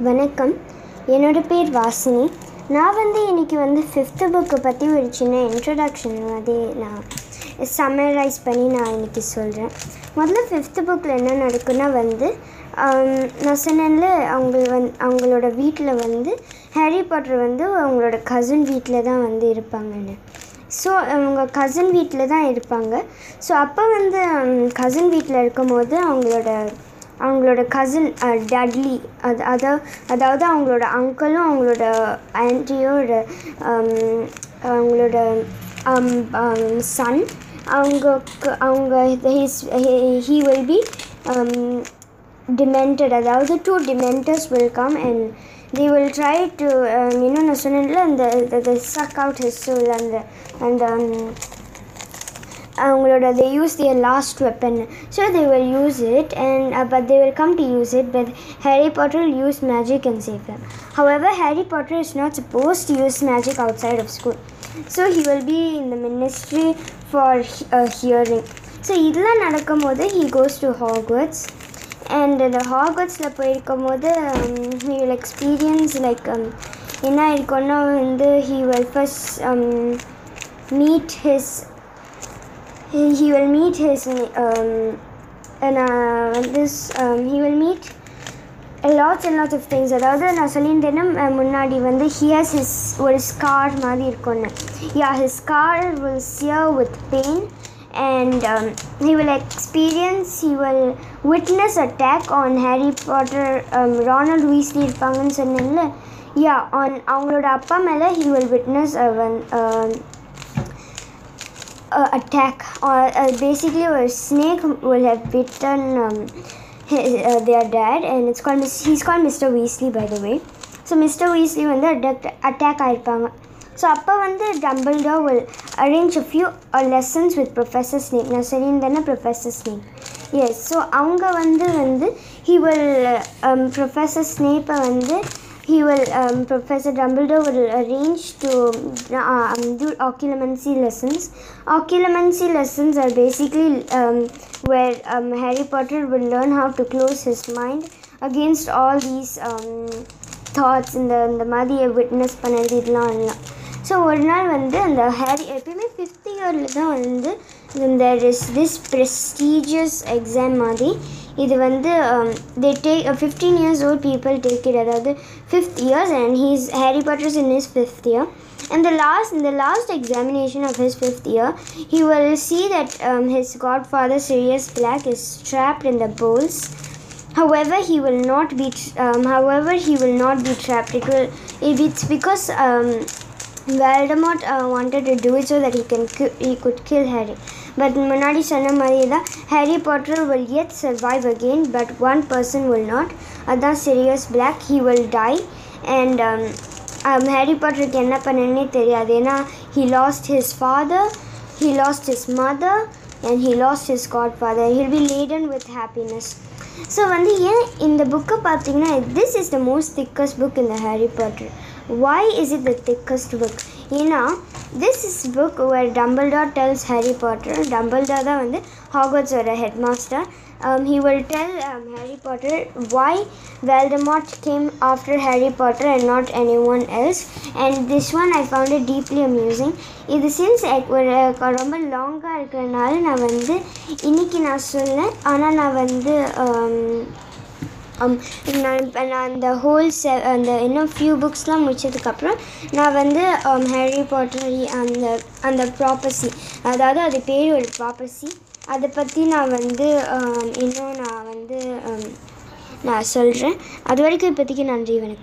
வணக்கம். என்னோடய பேர் வாசினி. நான் வந்து இன்றைக்கி வந்து ஃபிஃப்த்து புக்கை பற்றி ஒரு சின்ன இன்ட்ரடக்ஷன் மாதிரி நான் சம்மரைஸ் பண்ணி நான் இன்றைக்கி சொல்கிறேன் முதல்ல ஃபிஃப்த்து புக்கில் என்ன நடக்குன்னா வந்து ஆம், நான் சொன்னேன்ல அவங்க வந் அவங்களோட வீட்டில் வந்து ஹாரி பாட்டர் வந்து அவங்களோட கசின் வீட்டில் தான் வந்து இருப்பாங்கன்னு. ஸோ அவங்க கசின் வீட்டில் தான் இருப்பாங்க. ஸோ அப்போ வந்து um, கசின் வீட்டில் இருக்கும்போது அவங்களோட அவங்களோட கசின் டட்லி அது அதா அதாவது அவங்களோட அங்கிளும் அவங்களோட ஆன்ட்டியோட அவங்களோட சன் அவங்க அவங்க his he will B demented அதாவது two dementors will come and they will try to um, இன்னும் நான் சொன்னேன்ல அந்த the suck out his soul அந்த அந்த um, அவங்களோட they use their last weapon so they will use it and uh, but they will come to use it but Harry Potter will use magic and save them however Harry Potter is not supposed to use magic outside of school so he will be in the ministry for uh, hearing so இதெல்லாம் நடக்கும்போது he goes to Hogwarts and இந்த ஹாகட்ஸில் போயிருக்கும் போது he will experience like என்ன இருக்கும்னா வந்து he will first meet his he will meet his um, and uh, this um, he will meet lots and lots of things அதாவது நான் சொல்லியிருந்தேன்னா அஹ், முன்னாடி வந்து he has his ஒரு ஸ்கார் மாதிரி இருக்கும்னு yeah his scar will sear with pain and um, he will experience he will witness attack on Harry Potter um, Ronald Weasley இருப்பாங்கன்னு சொன்னேன்ல yeah on அவங்களோட அப்பா மேலே he will witness a, one- um, uh, attack or uh, basically a snake will have bitten um, his, uh, their dad and it's called Mis- he's called Mr. Weasley by the way so Mr. Weasley வந்து attack attack ஆயிருப்பாங்க so அப்போ வந்து Dumbledore will arrange a few uh, lessons with Professor Snape நான் சொல்லியிருந்தேன்னா Professor Snape yes so அவங்க வந்து வந்து he will um, Professor Snape வந்து he will um, professor dumbledore will arrange to uh, um, do occlumency lessons occlumency lessons are basically um, where um, harry potter will learn how to close his mind against all these um, thoughts இந்த இந்த மாதிரி witness பண்ணது இதெல்லாம் எல்லாம் so ஒரு நாள் வந்து அந்த ஹேரி எப்பயுமே ஃபிஃப்த் இயரில் தான் வந்து there is this prestigious exam மாதிரி இது வந்து they take fifteen years old people take it அதாவது fifth years and he's Harry Porter's in his fifth year and the last in the last examination of his fifth year he will see that um, his godfather sirius black is trapped in the bowls however he will not be um, however he will not be trapped it will it, it's because um, Voldemort uh, wanted to do it so that he can ki- he could kill Harry. But Munadi Sana Marila, Harry Potter will yet survive again, but one person will not. Ada Sirius Black, he will die. And um, um Harry Potter Kenna Panani Teriadena, he lost his father, he lost his mother, and he lost his godfather. He'll be laden with happiness. So வந்து ஏன் இந்த புக்கை This is the most thickest book in the Harry Potter. Why is it the thickest book? You know, this is book where Dumbledore tells Harry Potter Dumbledore தான் வந்து ஹாகர்ட்ஸோட headmaster he will tell um, Harry Potter why Voldemort came after Harry Potter and not anyone else and this one I found it deeply amusing இது since ஒரு ரொம்ப லாங்காக இருக்கிறனால நான் வந்து இன்றைக்கி நான் சொன்னேன் ஆனால் நான் வந்து Um, நான் இப்போ நான் அந்த ஹோல் செ அந்த இன்னும் ஃபியூ புக்ஸ்லாம் முடிச்சதுக்கப்புறம் நான் வந்து ஹாரி பாட்டர் அந்த அந்த ப்ராப்பர்சி அதாவது அது பேர் ஒரு ப்ராப்பர்சி அதை பற்றி நான் வந்து um, இன்னும் நான் வந்து um, நான் சொல்கிறேன் அது வரைக்கும் இப்போதைக்கு நன்றி வணக்கம்.